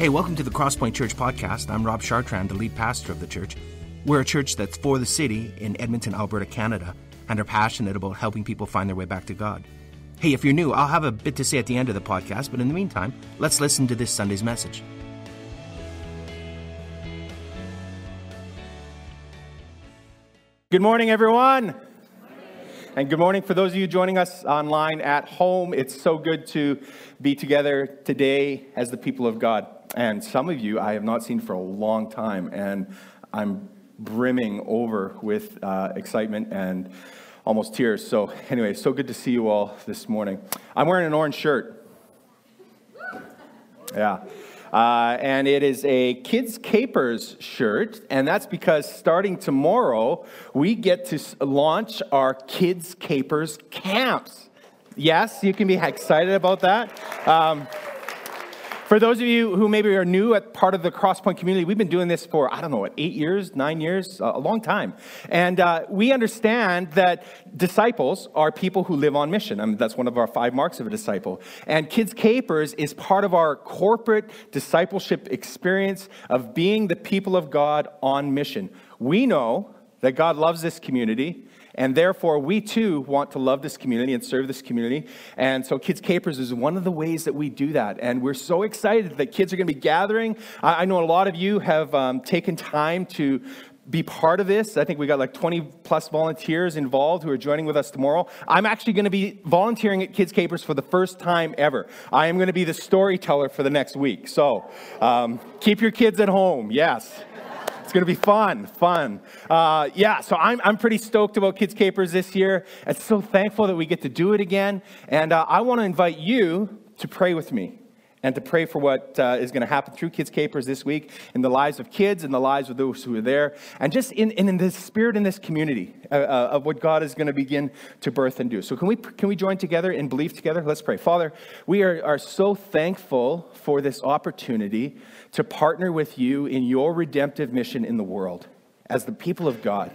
Hey, welcome to the Crosspoint Church podcast. I'm Rob Chartrand, the lead pastor of the church. We're a church that's for the city in Edmonton, Alberta, Canada, and are passionate about helping people find their way back to God. Hey, if you're new, I'll have a bit to say at the end of the podcast, but in the meantime, let's listen to this Sunday's message. Good morning, everyone. And good morning for those of you joining us online at home. It's so good to be together today as the people of God. And some of you I have not seen for a long time, and I'm brimming over with uh, excitement and almost tears. So, anyway, so good to see you all this morning. I'm wearing an orange shirt. Yeah. Uh, and it is a Kids Capers shirt, and that's because starting tomorrow, we get to launch our Kids Capers camps. Yes, you can be excited about that. Um, for those of you who maybe are new at part of the Crosspoint community, we've been doing this for, I don't know, what, eight years, nine years, a long time. And uh, we understand that disciples are people who live on mission. I mean, that's one of our five marks of a disciple. And Kids Capers is part of our corporate discipleship experience of being the people of God on mission. We know that God loves this community and therefore, we too want to love this community and serve this community. And so, Kids Capers is one of the ways that we do that. And we're so excited that kids are going to be gathering. I know a lot of you have um, taken time to be part of this. I think we got like 20 plus volunteers involved who are joining with us tomorrow. I'm actually going to be volunteering at Kids Capers for the first time ever. I am going to be the storyteller for the next week. So um, keep your kids at home. Yes. It's going to be fun, fun. Uh, yeah, so I'm, I'm pretty stoked about Kids Capers this year. I'm so thankful that we get to do it again. And uh, I want to invite you to pray with me and to pray for what uh, is going to happen through Kids Capers this week in the lives of kids and the lives of those who are there, and just in, in, in the spirit in this community uh, uh, of what God is going to begin to birth and do. So, can we, can we join together and believe together? Let's pray. Father, we are, are so thankful for this opportunity to partner with you in your redemptive mission in the world as the people of God.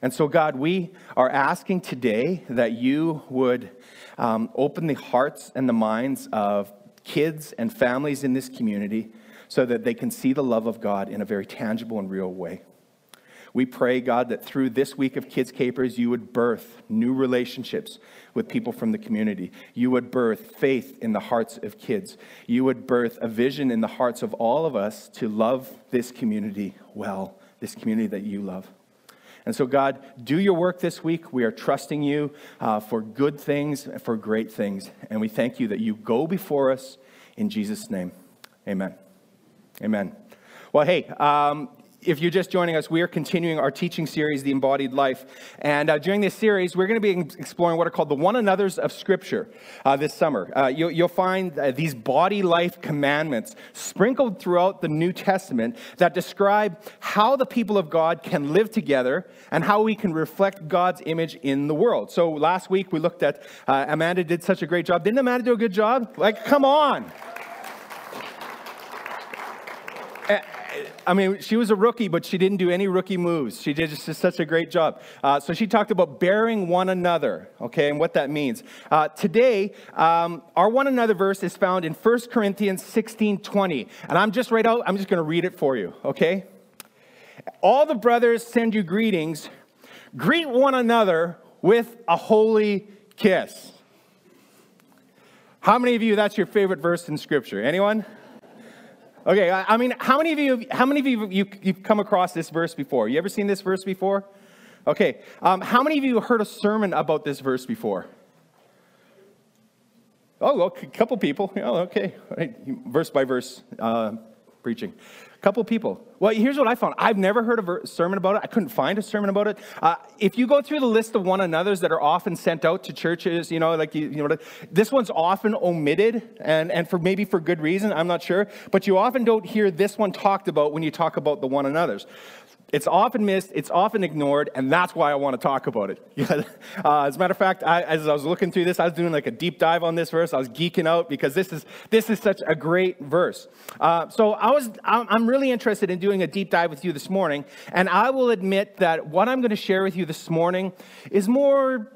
And so, God, we are asking today that you would um, open the hearts and the minds of kids and families in this community so that they can see the love of God in a very tangible and real way. We pray, God, that through this week of Kids Capers, you would birth new relationships with people from the community. You would birth faith in the hearts of kids. You would birth a vision in the hearts of all of us to love this community well, this community that you love. And so, God, do your work this week. We are trusting you uh, for good things, for great things. And we thank you that you go before us in Jesus' name. Amen. Amen. Well, hey, um, if you're just joining us, we are continuing our teaching series, The Embodied Life. And uh, during this series, we're going to be exploring what are called the one another's of Scripture uh, this summer. Uh, you'll, you'll, find uh, these body life commandments sprinkled throughout the New Testament that describe how the people of God can live together and how we can reflect God's image in the world. So last week, we looked at uh, Amanda did such a great job. Didn't Amanda do a good job? Like, come on. I mean, she was a rookie, but she didn't do any rookie moves. She did just such a great job. Uh, so she talked about bearing one another, okay, and what that means. Uh, today, um, our one another verse is found in 1 Corinthians 16 20. And I'm just right out, I'm just going to read it for you, okay? All the brothers send you greetings. Greet one another with a holy kiss. How many of you, that's your favorite verse in Scripture? Anyone? Okay, I, mean, how many of you, how many of you, you, you've come across this verse before? You ever seen this verse before? Okay, um, how many of you heard a sermon about this verse before? Oh, well, a couple people. Oh, okay, right. verse by verse uh, preaching couple people. Well, here's what I found. I've never heard a sermon about it. I couldn't find a sermon about it. Uh, if you go through the list of one another's that are often sent out to churches, you know, like you, you know, this one's often omitted, and and for maybe for good reason. I'm not sure, but you often don't hear this one talked about when you talk about the one another's. It's often missed, it's often ignored, and that's why I want to talk about it. uh, as a matter of fact, I, as I was looking through this, I was doing like a deep dive on this verse. I was geeking out because this is this is such a great verse. Uh, so I was I'm really interested in doing a deep dive with you this morning, and I will admit that what I'm going to share with you this morning is more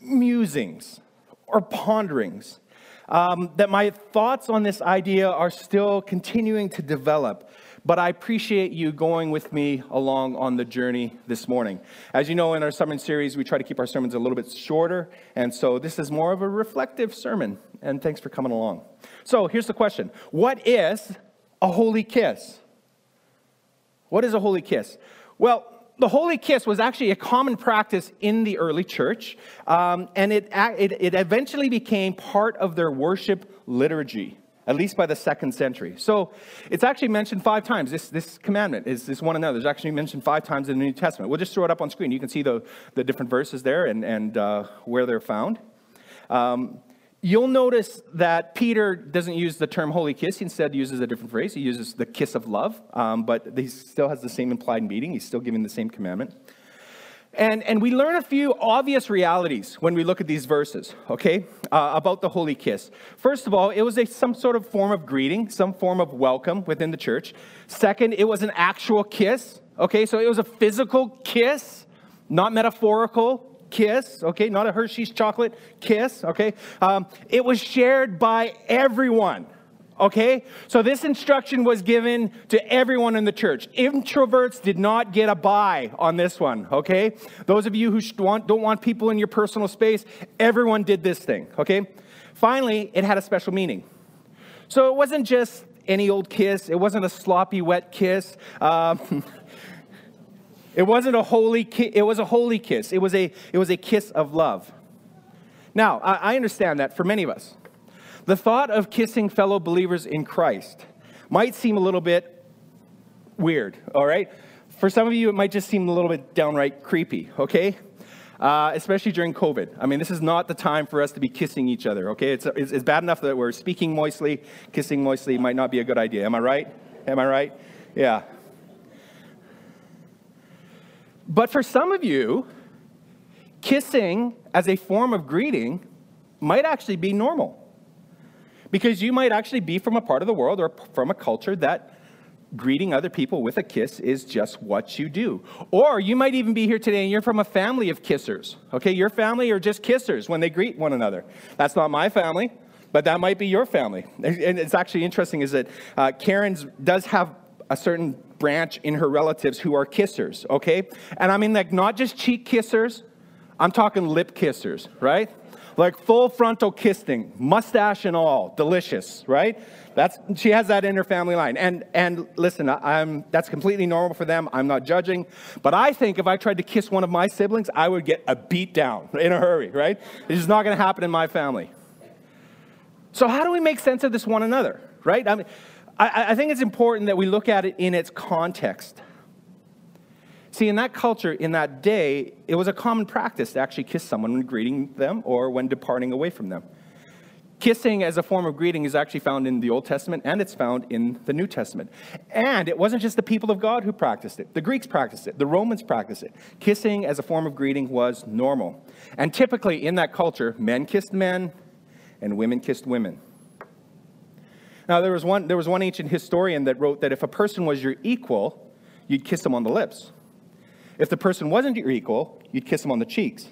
musings or ponderings um, that my thoughts on this idea are still continuing to develop. But I appreciate you going with me along on the journey this morning. As you know, in our sermon series, we try to keep our sermons a little bit shorter. And so this is more of a reflective sermon. And thanks for coming along. So here's the question What is a holy kiss? What is a holy kiss? Well, the holy kiss was actually a common practice in the early church, um, and it, it, it eventually became part of their worship liturgy at least by the second century. So it's actually mentioned five times. This, this commandment is this one another. It's actually mentioned five times in the New Testament. We'll just throw it up on screen. You can see the, the different verses there and, and uh, where they're found. Um, you'll notice that Peter doesn't use the term holy kiss. He instead uses a different phrase. He uses the kiss of love, um, but he still has the same implied meaning. He's still giving the same commandment. And, and we learn a few obvious realities when we look at these verses, okay, uh, about the holy kiss. First of all, it was a, some sort of form of greeting, some form of welcome within the church. Second, it was an actual kiss, okay, so it was a physical kiss, not metaphorical kiss, okay, not a Hershey's chocolate kiss, okay. Um, it was shared by everyone, Okay? So this instruction was given to everyone in the church. Introverts did not get a buy on this one, okay? Those of you who don't want people in your personal space, everyone did this thing, okay? Finally, it had a special meaning. So it wasn't just any old kiss, it wasn't a sloppy, wet kiss. Um, it wasn't a holy kiss, it was a holy kiss. It was a, it was a kiss of love. Now, I understand that for many of us, the thought of kissing fellow believers in Christ might seem a little bit weird, all right? For some of you, it might just seem a little bit downright creepy, okay? Uh, especially during COVID. I mean, this is not the time for us to be kissing each other, okay? It's, it's, it's bad enough that we're speaking moistly, kissing moistly might not be a good idea. Am I right? Am I right? Yeah. But for some of you, kissing as a form of greeting might actually be normal. Because you might actually be from a part of the world or from a culture that greeting other people with a kiss is just what you do. Or you might even be here today and you're from a family of kissers. Okay, your family are just kissers when they greet one another. That's not my family, but that might be your family. And it's actually interesting is that uh, Karen's does have a certain branch in her relatives who are kissers, okay? And I mean like not just cheek kissers, I'm talking lip kissers, right? like full frontal kissing, mustache and all, delicious, right? That's she has that in her family line. And and listen, I'm that's completely normal for them. I'm not judging, but I think if I tried to kiss one of my siblings, I would get a beat down in a hurry, right? It's just not going to happen in my family. So how do we make sense of this one another, right? I mean, I, I think it's important that we look at it in its context. See, in that culture, in that day, it was a common practice to actually kiss someone when greeting them or when departing away from them. Kissing as a form of greeting is actually found in the Old Testament and it's found in the New Testament. And it wasn't just the people of God who practiced it. The Greeks practiced it, the Romans practiced it. Kissing as a form of greeting was normal. And typically in that culture, men kissed men and women kissed women. Now, there was one, there was one ancient historian that wrote that if a person was your equal, you'd kiss them on the lips. If the person wasn't your equal, you'd kiss them on the cheeks.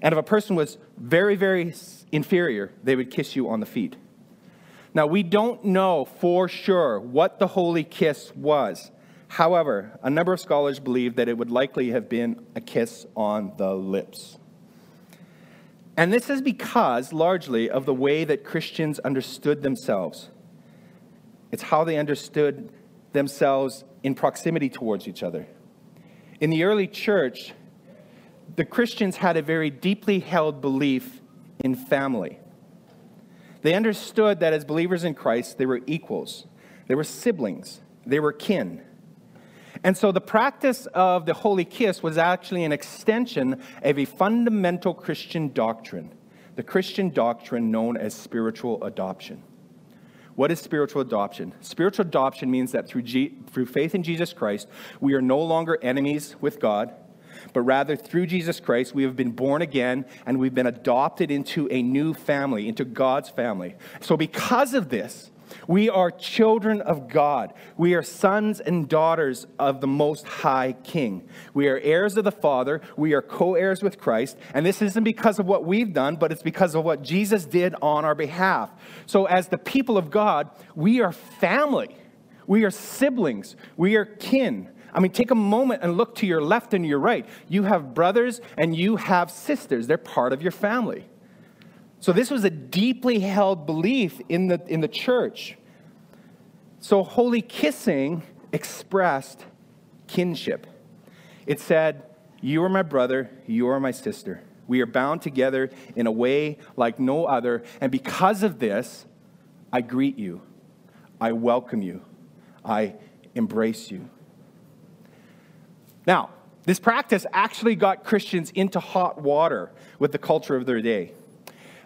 And if a person was very, very inferior, they would kiss you on the feet. Now, we don't know for sure what the holy kiss was. However, a number of scholars believe that it would likely have been a kiss on the lips. And this is because, largely, of the way that Christians understood themselves. It's how they understood themselves in proximity towards each other. In the early church, the Christians had a very deeply held belief in family. They understood that as believers in Christ, they were equals, they were siblings, they were kin. And so the practice of the holy kiss was actually an extension of a fundamental Christian doctrine, the Christian doctrine known as spiritual adoption. What is spiritual adoption? Spiritual adoption means that through, G- through faith in Jesus Christ, we are no longer enemies with God, but rather through Jesus Christ, we have been born again and we've been adopted into a new family, into God's family. So, because of this, We are children of God. We are sons and daughters of the Most High King. We are heirs of the Father. We are co heirs with Christ. And this isn't because of what we've done, but it's because of what Jesus did on our behalf. So, as the people of God, we are family. We are siblings. We are kin. I mean, take a moment and look to your left and your right. You have brothers and you have sisters, they're part of your family. So, this was a deeply held belief in the, in the church. So, holy kissing expressed kinship. It said, You are my brother, you are my sister. We are bound together in a way like no other. And because of this, I greet you, I welcome you, I embrace you. Now, this practice actually got Christians into hot water with the culture of their day.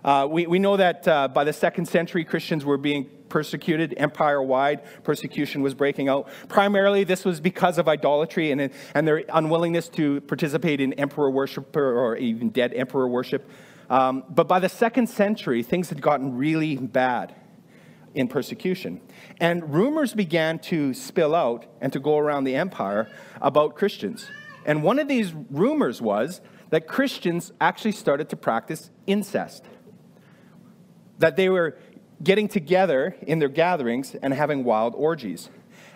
Uh, we, we know that uh, by the second century, Christians were being persecuted empire wide. Persecution was breaking out. Primarily, this was because of idolatry and, and their unwillingness to participate in emperor worship or even dead emperor worship. Um, but by the second century, things had gotten really bad in persecution. And rumors began to spill out and to go around the empire about Christians. And one of these rumors was that Christians actually started to practice incest that they were getting together in their gatherings and having wild orgies.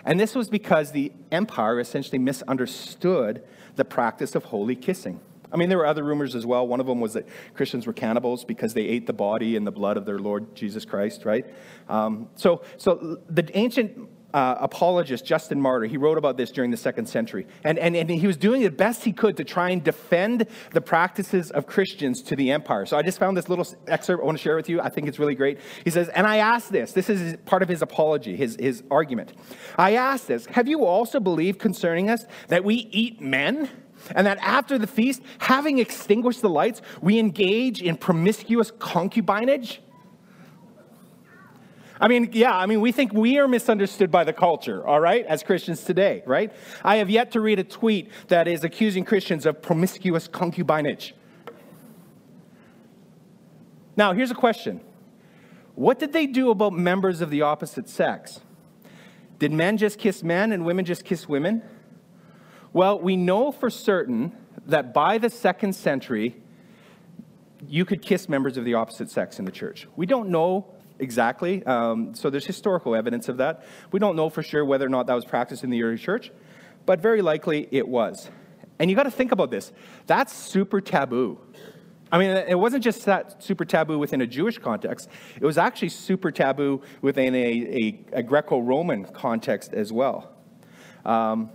And this was because the empire essentially misunderstood the practice of holy kissing. I mean, there were other rumors as well. One of them was that Christians were cannibals because they ate the body and the blood of their Lord Jesus Christ, right? Um, so, so the ancient uh, apologist Justin Martyr, he wrote about this during the second century. And, and, and he was doing the best he could to try and defend the practices of Christians to the empire. So I just found this little excerpt I want to share with you. I think it's really great. He says, And I ask this, this is part of his apology, his, his argument. I ask this, Have you also believed concerning us that we eat men? And that after the feast, having extinguished the lights, we engage in promiscuous concubinage? I mean, yeah, I mean, we think we are misunderstood by the culture, all right, as Christians today, right? I have yet to read a tweet that is accusing Christians of promiscuous concubinage. Now, here's a question What did they do about members of the opposite sex? Did men just kiss men and women just kiss women? Well, we know for certain that by the second century, you could kiss members of the opposite sex in the church. We don't know exactly. Um, so there's historical evidence of that. We don't know for sure whether or not that was practiced in the early church, but very likely it was. And you got to think about this. That's super taboo. I mean, it wasn't just that super taboo within a Jewish context, it was actually super taboo within a, a, a Greco Roman context as well. Um,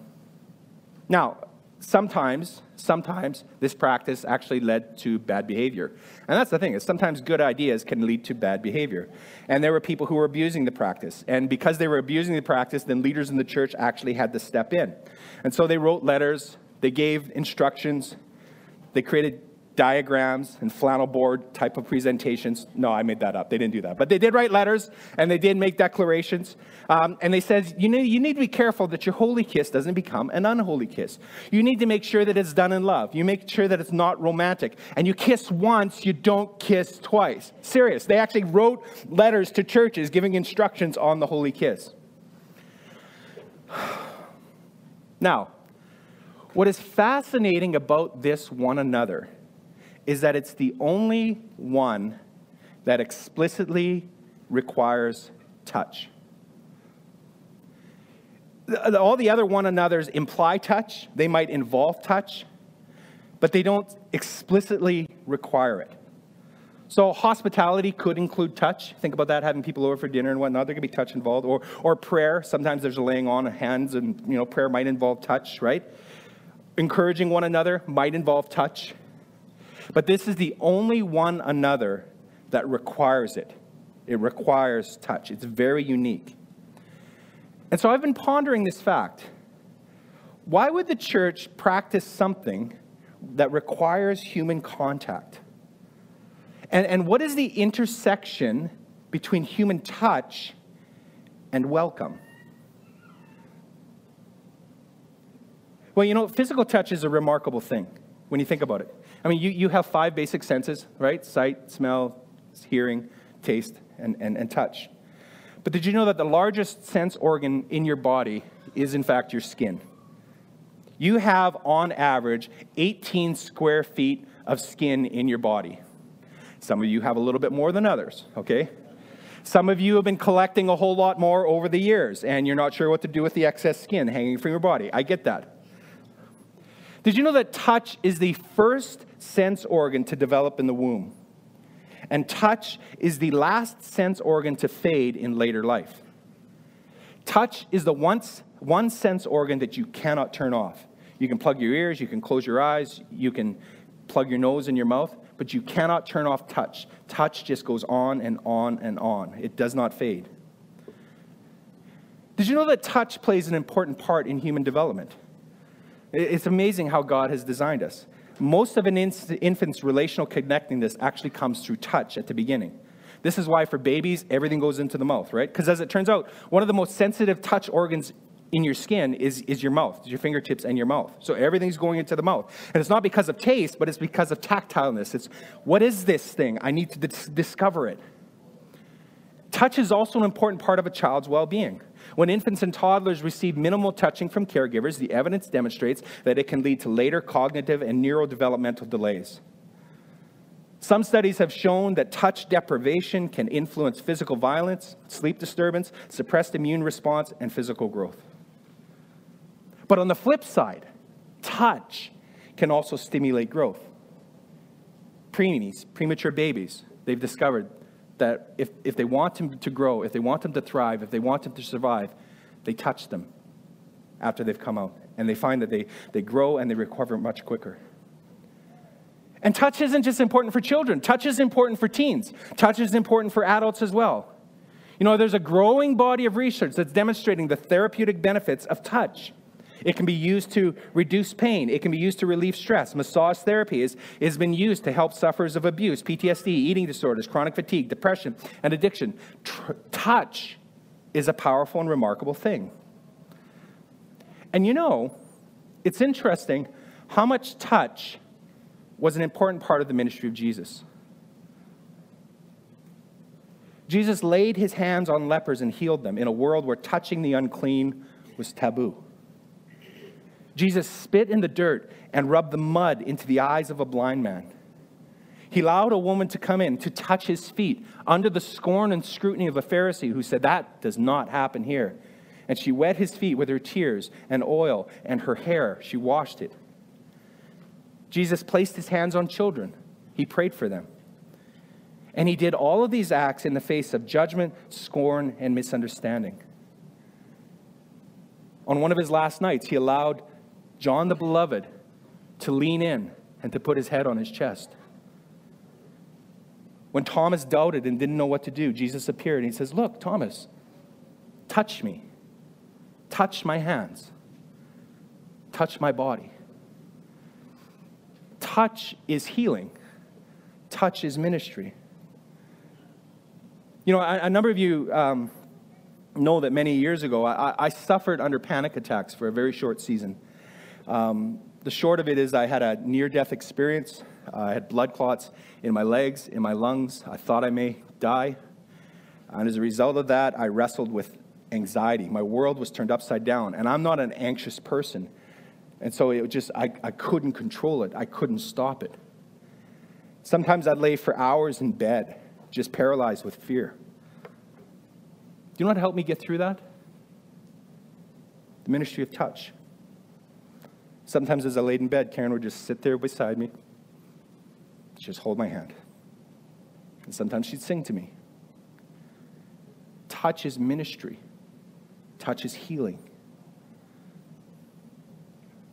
now, sometimes, sometimes this practice actually led to bad behavior. And that's the thing, is sometimes good ideas can lead to bad behavior. And there were people who were abusing the practice. And because they were abusing the practice, then leaders in the church actually had to step in. And so they wrote letters, they gave instructions, they created diagrams and flannel board type of presentations. No, I made that up. They didn't do that. But they did write letters and they did make declarations. Um, and they said, you, you need to be careful that your holy kiss doesn't become an unholy kiss. You need to make sure that it's done in love. You make sure that it's not romantic. And you kiss once, you don't kiss twice. Serious. They actually wrote letters to churches giving instructions on the holy kiss. Now, what is fascinating about this one another is that it's the only one that explicitly requires touch. All the other one another's imply touch, they might involve touch, but they don't explicitly require it. So hospitality could include touch. Think about that, having people over for dinner and whatnot. There could be touch involved, or or prayer. Sometimes there's a laying on of hands, and you know, prayer might involve touch, right? Encouraging one another might involve touch. But this is the only one another that requires it. It requires touch. It's very unique. And so I've been pondering this fact. Why would the church practice something that requires human contact? And, and what is the intersection between human touch and welcome? Well, you know, physical touch is a remarkable thing when you think about it. I mean, you, you have five basic senses, right? Sight, smell, hearing, taste, and, and, and touch. But did you know that the largest sense organ in your body is, in fact, your skin? You have, on average, 18 square feet of skin in your body. Some of you have a little bit more than others, okay? Some of you have been collecting a whole lot more over the years, and you're not sure what to do with the excess skin hanging from your body. I get that. Did you know that touch is the first sense organ to develop in the womb? And touch is the last sense organ to fade in later life. Touch is the once, one sense organ that you cannot turn off. You can plug your ears, you can close your eyes, you can plug your nose and your mouth, but you cannot turn off touch. Touch just goes on and on and on, it does not fade. Did you know that touch plays an important part in human development? It's amazing how God has designed us. Most of an infant's relational connectedness actually comes through touch at the beginning. This is why for babies, everything goes into the mouth, right? Because as it turns out, one of the most sensitive touch organs in your skin is, is your mouth, your fingertips and your mouth. So everything's going into the mouth. And it's not because of taste, but it's because of tactileness. It's what is this thing? I need to dis- discover it. Touch is also an important part of a child's well being. When infants and toddlers receive minimal touching from caregivers, the evidence demonstrates that it can lead to later cognitive and neurodevelopmental delays. Some studies have shown that touch deprivation can influence physical violence, sleep disturbance, suppressed immune response, and physical growth. But on the flip side, touch can also stimulate growth. Preemies, premature babies, they've discovered that if, if they want them to grow, if they want them to thrive, if they want them to survive, they touch them after they've come out. And they find that they, they grow and they recover much quicker. And touch isn't just important for children, touch is important for teens, touch is important for adults as well. You know, there's a growing body of research that's demonstrating the therapeutic benefits of touch. It can be used to reduce pain. It can be used to relieve stress. Massage therapy is, has been used to help sufferers of abuse, PTSD, eating disorders, chronic fatigue, depression, and addiction. Tr- touch is a powerful and remarkable thing. And you know, it's interesting how much touch was an important part of the ministry of Jesus. Jesus laid his hands on lepers and healed them in a world where touching the unclean was taboo. Jesus spit in the dirt and rubbed the mud into the eyes of a blind man. He allowed a woman to come in to touch his feet under the scorn and scrutiny of a Pharisee who said, That does not happen here. And she wet his feet with her tears and oil and her hair. She washed it. Jesus placed his hands on children, he prayed for them. And he did all of these acts in the face of judgment, scorn, and misunderstanding. On one of his last nights, he allowed John the Beloved to lean in and to put his head on his chest. When Thomas doubted and didn't know what to do, Jesus appeared and he says, Look, Thomas, touch me. Touch my hands. Touch my body. Touch is healing, touch is ministry. You know, a, number of you um, know that many years ago I, I suffered under panic attacks for a very short season. Um, the short of it is, I had a near death experience. Uh, I had blood clots in my legs, in my lungs. I thought I may die. And as a result of that, I wrestled with anxiety. My world was turned upside down. And I'm not an anxious person. And so it just, I, I couldn't control it, I couldn't stop it. Sometimes I'd lay for hours in bed, just paralyzed with fear. Do you know what helped me get through that? The ministry of touch. Sometimes as I laid in bed, Karen would just sit there beside me, just hold my hand. And sometimes she'd sing to me. Touch is ministry, touch is healing.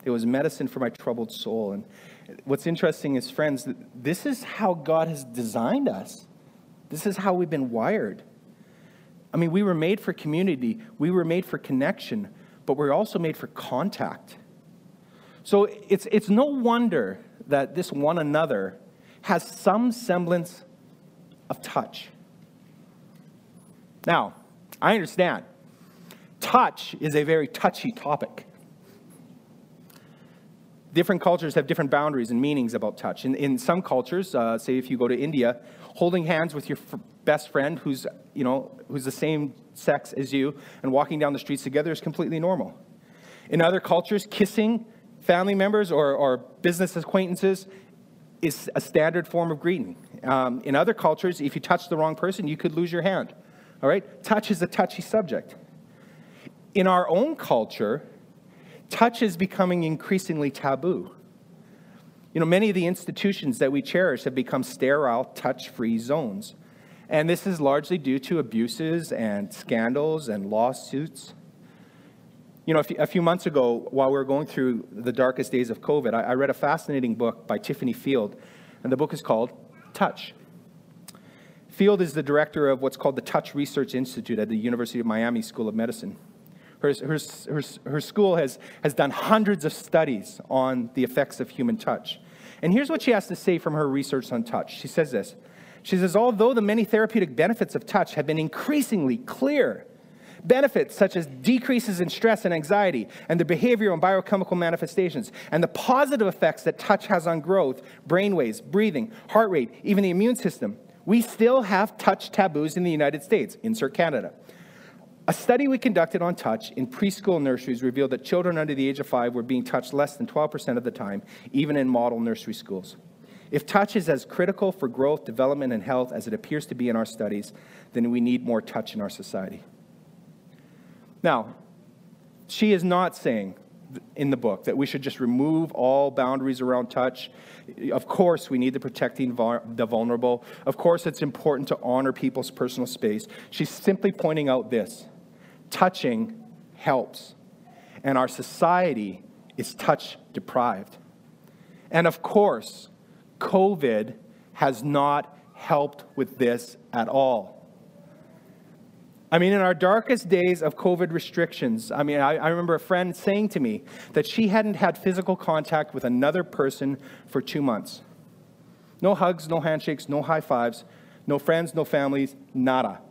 It was medicine for my troubled soul. And what's interesting is, friends, this is how God has designed us. This is how we've been wired. I mean, we were made for community, we were made for connection, but we're also made for contact. So it's, it's no wonder that this one another has some semblance of touch. Now, I understand. Touch is a very touchy topic. Different cultures have different boundaries and meanings about touch. In, in some cultures, uh, say if you go to India, holding hands with your best friend who's, you know, who's the same sex as you and walking down the streets together is completely normal. In other cultures, kissing family members or, or business acquaintances is a standard form of greeting. Um, in other cultures, if you touch the wrong person, you could lose your hand. All right? Touch is a touchy subject. In our own culture, touch is becoming increasingly taboo. You know, many of the institutions that we cherish have become sterile, touch free zones. And this is largely due to abuses and scandals and lawsuits. You know, a few months ago, while we were going through the darkest days of COVID, I read a fascinating book by Tiffany Field, and the book is called Touch. Field is the director of what's called the Touch Research Institute at the University of Miami School of Medicine. Her, her, her, her school has, has done hundreds of studies on the effects of human touch. And here's what she has to say from her research on touch. She says this She says, Although the many therapeutic benefits of touch have been increasingly clear, benefits such as decreases in stress and anxiety and the behavioral and biochemical manifestations and the positive effects that touch has on growth, brain waves, breathing, heart rate, even the immune system, we still have touch taboos in the United States, insert Canada. A study we conducted on touch in preschool nurseries revealed that children under the age of five were being touched less than 12% of the time, even in model nursery schools. If touch is as critical for growth, development, and health as it appears to be in our studies, then we need more touch in our society. Now, she is not saying in the book that we should just remove all boundaries around touch. Of course, we need to protect the vulnerable. Of course, it's important to honor people's personal space. She's simply pointing out this touching helps, and our society is touch deprived. And of course, COVID has not helped with this at all. I mean, in our darkest days of COVID restrictions, I mean, I, I, remember a friend saying to me that she hadn't had physical contact with another person for two months. No hugs, no handshakes, no high fives, no friends, no families, nada.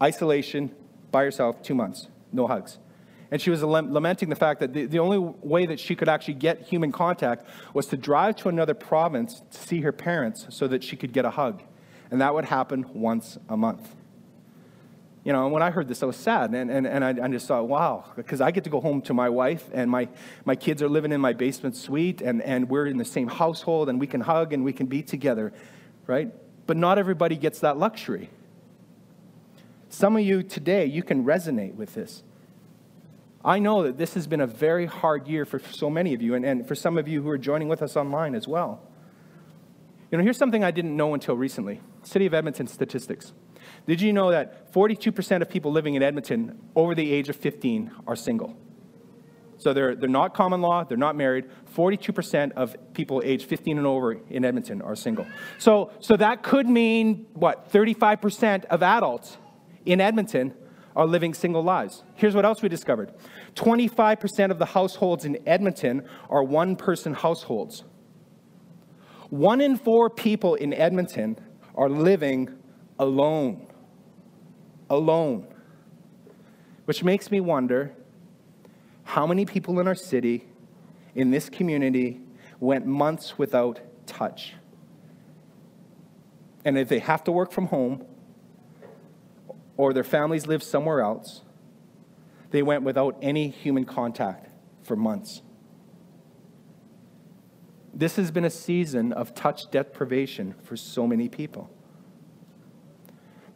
Isolation, by herself, two months, no hugs. And she was lamenting the fact that the, the only way that she could actually get human contact was to drive to another province to see her parents so that she could get a hug. And that would happen once a month you know, and when I heard this, I was sad. And, and, and I, I just thought, wow, because I get to go home to my wife, and my, my kids are living in my basement suite, and, and we're in the same household, and we can hug and we can be together, right? But not everybody gets that luxury. Some of you today, you can resonate with this. I know that this has been a very hard year for so many of you, and, and for some of you who are joining with us online as well. You know, here's something I didn't know until recently City of Edmonton statistics. Did you know that 42% of people living in Edmonton over the age of 15 are single? So they're, they're not common law, they're not married. 42% of people age 15 and over in Edmonton are single. So, so that could mean, what, 35% of adults in Edmonton are living single lives. Here's what else we discovered 25% of the households in Edmonton are one person households. One in four people in Edmonton are living alone alone. Which makes me wonder how many people in our city, in this community, went months without touch. And if they have to work from home, or their families live somewhere else, they went without any human contact for months. This has been a season of touch deprivation for so many people.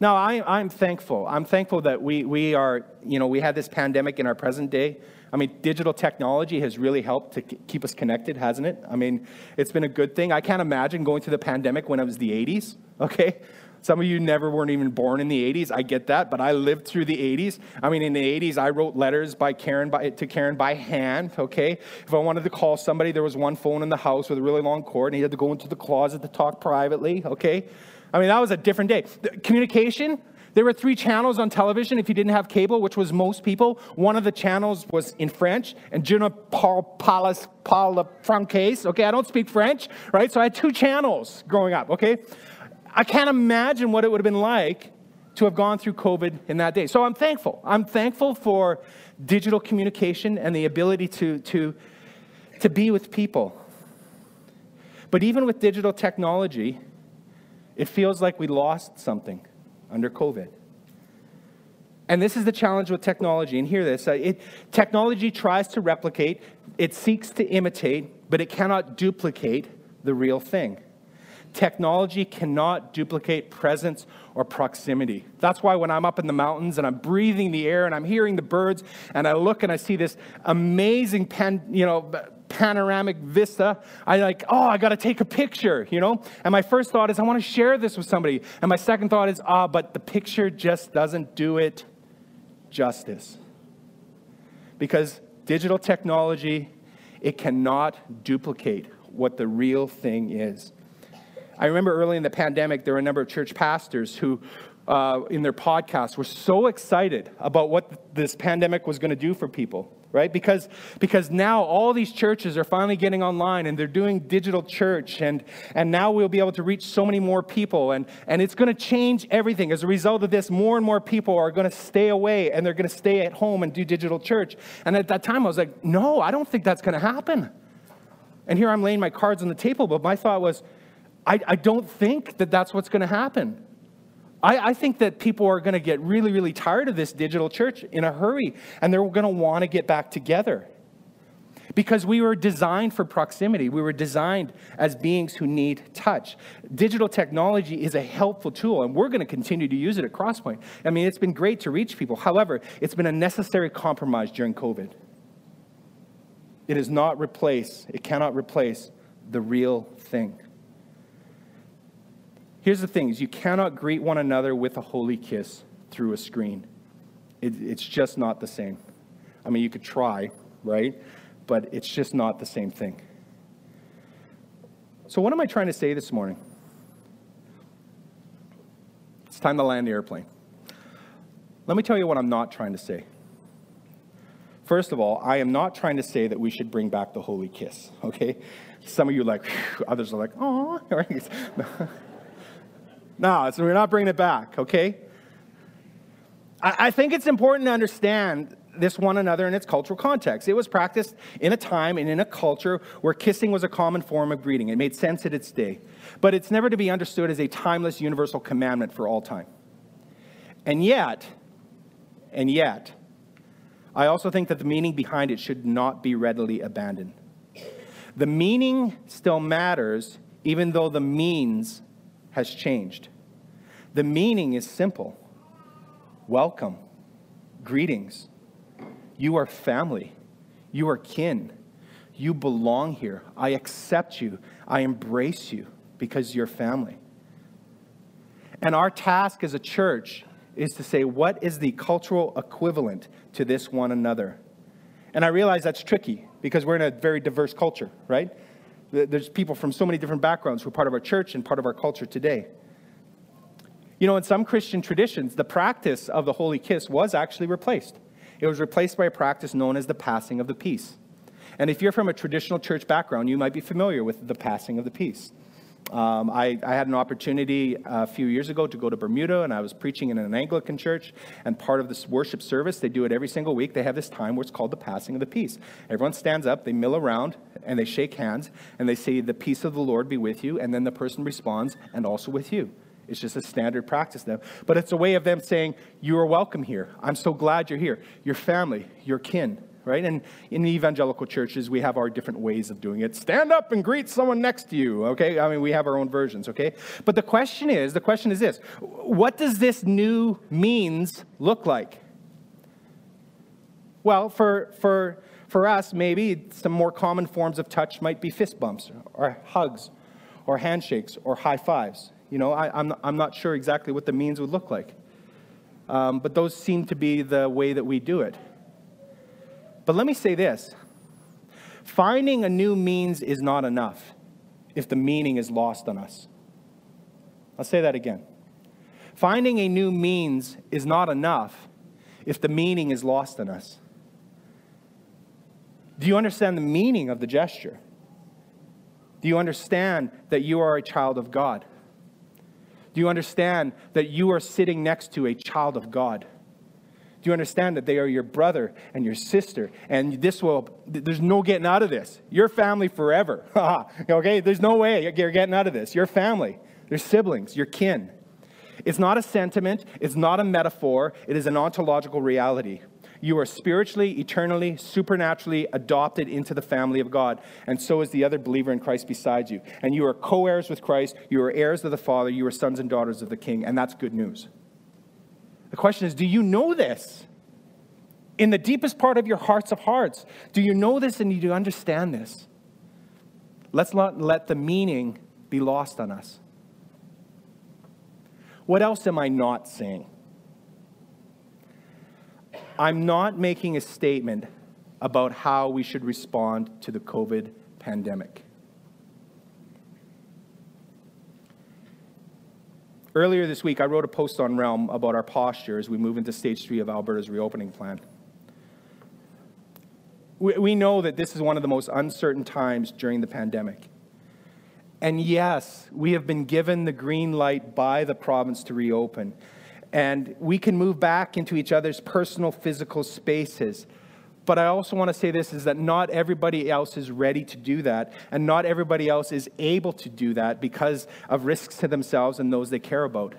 Now, I, am thankful. I'm thankful that we, we are, you know, we had this pandemic in our present day. I mean, digital technology has really helped to keep us connected, hasn't it? I mean, it's been a good thing. I can't imagine going through the pandemic when it was the 80s, okay? Some of you never weren't even born in the 80s. I get that, but I lived through the 80s. I mean, in the 80s, I wrote letters by Karen by, to Karen by hand, okay? If I wanted to call somebody, there was one phone in the house with a really long cord, and he had to go into the closet to talk privately, okay? I mean, that was a different day. The communication, there were three channels on television if you didn't have cable, which was most people. One of the channels was in French, and je ne parle pas le français. Okay, I don't speak French, right? So I had two channels growing up, okay? I can't imagine what it would have been like to have gone through COVID in that day. So I'm thankful. I'm thankful for digital communication and the ability to, to, to be with people. But even with digital technology, it feels like we lost something. under COVID. And this is the challenge with technology. And hear this uh, it, technology tries to replicate, it seeks to imitate, but it cannot duplicate the real thing. Technology cannot duplicate presence or proximity. That's why when I'm up in the mountains and I'm breathing the air and I'm hearing the birds and I look and I see this amazing pan, you know, panoramic vista, I like, oh, I got to take a picture, you know? And my first thought is I want to share this with somebody. And my second thought is, ah, but the picture just doesn't do it justice. Because digital technology, it cannot duplicate what the real thing is. I remember early in the pandemic, there were a number of church pastors who, uh, in their podcasts, were so excited about what this pandemic was going to do for people right? Because, because now all these churches are finally getting online and they're doing digital church, and, and now we'll be able to reach so many more people, and, and it's going to change everything. As a result of this, more and more people are going to stay away and they're going to stay at home and do digital church. And at that time, I was like, no, I don't think that's going to happen. And here I'm laying my cards on the table, but my thought was, I, I don't think that that's what's going to happen. I, I think that people are going to get really, really tired of this digital church in a hurry, and they're going to want to get back together. Because we were designed for proximity. We were designed as beings who need touch. Digital technology is a helpful tool, and we're going to continue to use it at Crosspoint. I mean, it's been great to reach people. However, it's been a necessary compromise during COVID. It is not replace, it cannot replace the real thing. Here's the thing is you cannot greet one another with a holy kiss through a screen. It, it's just not the same. I mean, you could try, right? But it's just not the same thing. So, what am I trying to say this morning? It's time to land the airplane. Let me tell you what I'm not trying to say. First of all, I am not trying to say that we should bring back the holy kiss, okay? Some of you like, others are like, oh, No, we're not bringing it back, okay? I, I think it's important to understand this one another in its cultural context. It was practiced in a time and in a culture where kissing was a common form of greeting. It made sense at its day. But it's never to be understood as a timeless universal commandment for all time. And yet, and yet, I also think that the meaning behind it should not be readily abandoned. The meaning still matters, even though the means has changed. The meaning is simple welcome, greetings. You are family, you are kin, you belong here. I accept you, I embrace you because you're family. And our task as a church is to say, what is the cultural equivalent to this one another? And I realize that's tricky because we're in a very diverse culture, right? There's people from so many different backgrounds who are part of our church and part of our culture today. You know, in some Christian traditions, the practice of the holy kiss was actually replaced. It was replaced by a practice known as the passing of the peace. And if you're from a traditional church background, you might be familiar with the passing of the peace. Um, I, I, had an opportunity a few years ago to go to Bermuda, and I was preaching in an Anglican church. And part of this worship service, they do it every single week. They have this time where it's called the passing of the peace. Everyone stands up, they mill around, and they shake hands, and they say, The peace of the Lord be with you. And then the person responds, And also with you. It's just a standard practice now. But it's a way of them saying, You are welcome here. I'm so glad you're here. Your family, your kin, right? And in the evangelical churches, we have our different ways of doing it. Stand up and greet someone next to you, okay? I mean, we have our own versions, okay? But the question is the question is this what does this new means look like? Well, for, for, for us, maybe some more common forms of touch might be fist bumps or hugs or handshakes or high fives. You know, I, am not, I'm not sure exactly what the means would look like. Um, but those seem to be the way that we do it. But let me say this finding a new means is not enough if the meaning is lost on us. I'll say that again. Finding a new means is not enough if the meaning is lost on us. Do you understand the meaning of the gesture? Do you understand that you are a child of God? Do you understand that you are sitting next to a child of God? Do you understand that they are your brother and your sister? And this will, there's no getting out of this. Your family forever. okay? There's no way you're getting out of this. Your family, your siblings, your kin. It's not a sentiment, it's not a metaphor, it is an ontological reality. You are spiritually, eternally, supernaturally adopted into the family of God, and so is the other believer in Christ beside you. And you are co heirs with Christ, you are heirs of the Father, you are sons and daughters of the King, and that's good news. The question is do you know this? In the deepest part of your hearts of hearts, do you know this and do you understand this? Let's not let the meaning be lost on us. What else am I not saying? I'm not making a statement about how we should respond to the COVID pandemic. Earlier this week, I wrote a post on Realm about our posture as we move into stage three of Alberta's reopening plan. We, we know that this is one of the most uncertain times during the pandemic. And yes, we have been given the green light by the province to reopen. And we can move back into each other's personal physical spaces. But I also want to say this is that not everybody else is ready to do that, and not everybody else is able to do that because of risks to themselves and those they care about.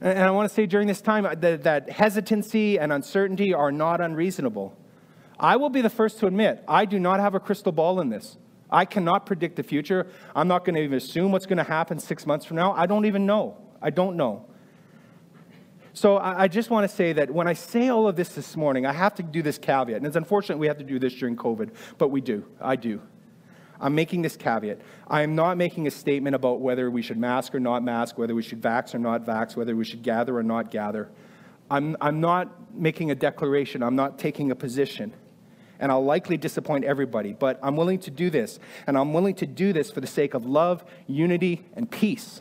And I want to say during this time uh, that, that hesitancy and uncertainty are not unreasonable. I will be the first to admit, I do not have a crystal ball in this. I cannot predict the future. I'm not going to even assume what's going to happen six months from now. I don't even know. I don't know. So I, just want to say that when I say all of this this morning, I have to do this caveat. And it's unfortunate we have to do this during COVID, but we do. I do. I'm making this caveat. I am not making a statement about whether we should mask or not mask, whether we should vax or not vax, whether we should gather or not gather. I'm, I'm not making a declaration. I'm not taking a position and I'll likely disappoint everybody, but I'm willing to do this. And I'm willing to do this for the sake of love, unity, and peace,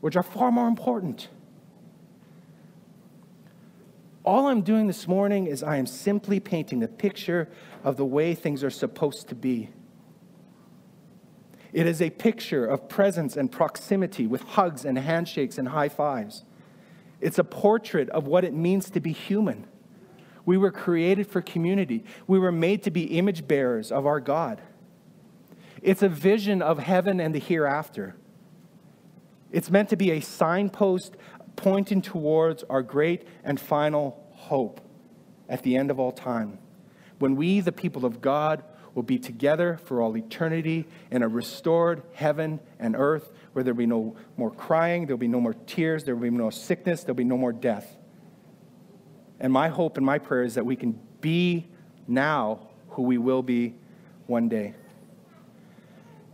which are far more important. All I'm doing this morning is I am simply painting a picture of the way things are supposed to be. It is a picture of presence and proximity with hugs and handshakes and high fives. It's a portrait of what it means to be human. We were created for community. We were made to be image bearers of our God. It's a vision of heaven and the hereafter. It's meant to be a signpost pointing towards our great and final hope at the end of all time. When we, the people of God, will be together for all eternity in a restored heaven and earth where there'll be no more crying, there'll be no more tears, there'll be no sickness, there'll be no more death. And my hope and my prayer is that we can be now who we will be one day.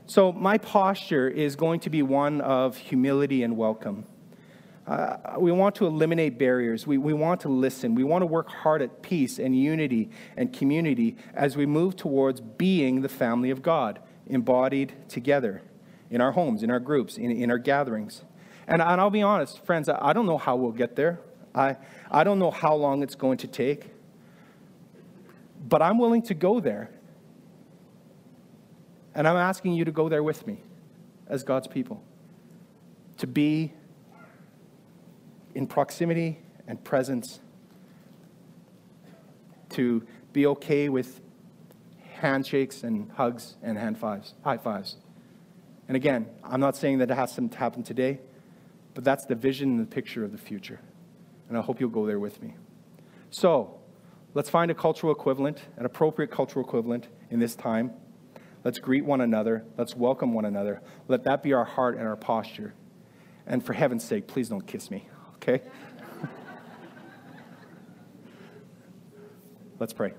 So, my posture is going to be one of humility and welcome. Uh, we want to eliminate barriers. We, we want to listen. We want to work hard at peace and unity and community as we move towards being the family of God, embodied together in our homes, in our groups, in, in our gatherings. And, and I'll be honest, friends, I don't know how we'll get there. I, I don't know how long it's going to take, but I'm willing to go there. And I'm asking you to go there with me as God's people, to be in proximity and presence, to be okay with handshakes and hugs and hand fives, high fives. And again, I'm not saying that it has to happen today, but that's the vision and the picture of the future and I hope you'll go there with me. So, let's find a cultural equivalent, an appropriate cultural equivalent in this time. Let's greet one another. Let's welcome one another. Let that be our heart and our posture. And for heaven's sake, please don't kiss me, okay? Let's pray.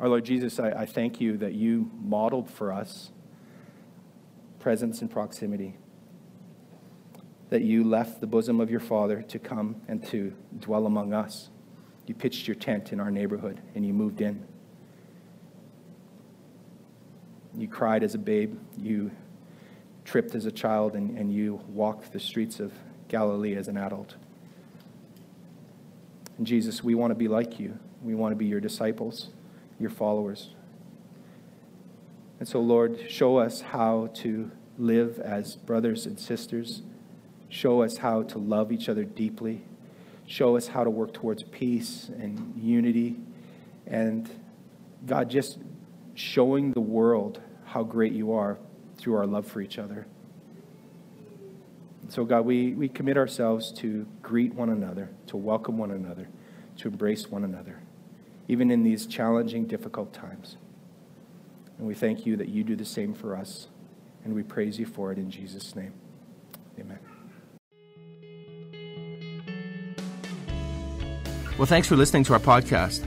Our Lord Jesus, I, I, thank you that you modeled for us presence and proximity that you left the bosom of your Father to come and to dwell among us. You pitched your tent in our neighborhood and you moved in. You cried as a babe. You tripped as a child and, and you walked the streets of Galilee as an adult. And Jesus, we want to be like you. We want to be your disciples, your followers. And so, Lord, show us how to live as brothers and sisters Show us how to love each other deeply. Show us how to work towards peace and unity. And God, just showing the world how great you are through our love for each other. So, God, we, we commit ourselves to greet one another, to welcome one another, to embrace one another, even in these challenging, difficult times. And we thank you that you do the same for us, and we praise you for it in Jesus' name. Amen. Well, thanks for listening to our podcast.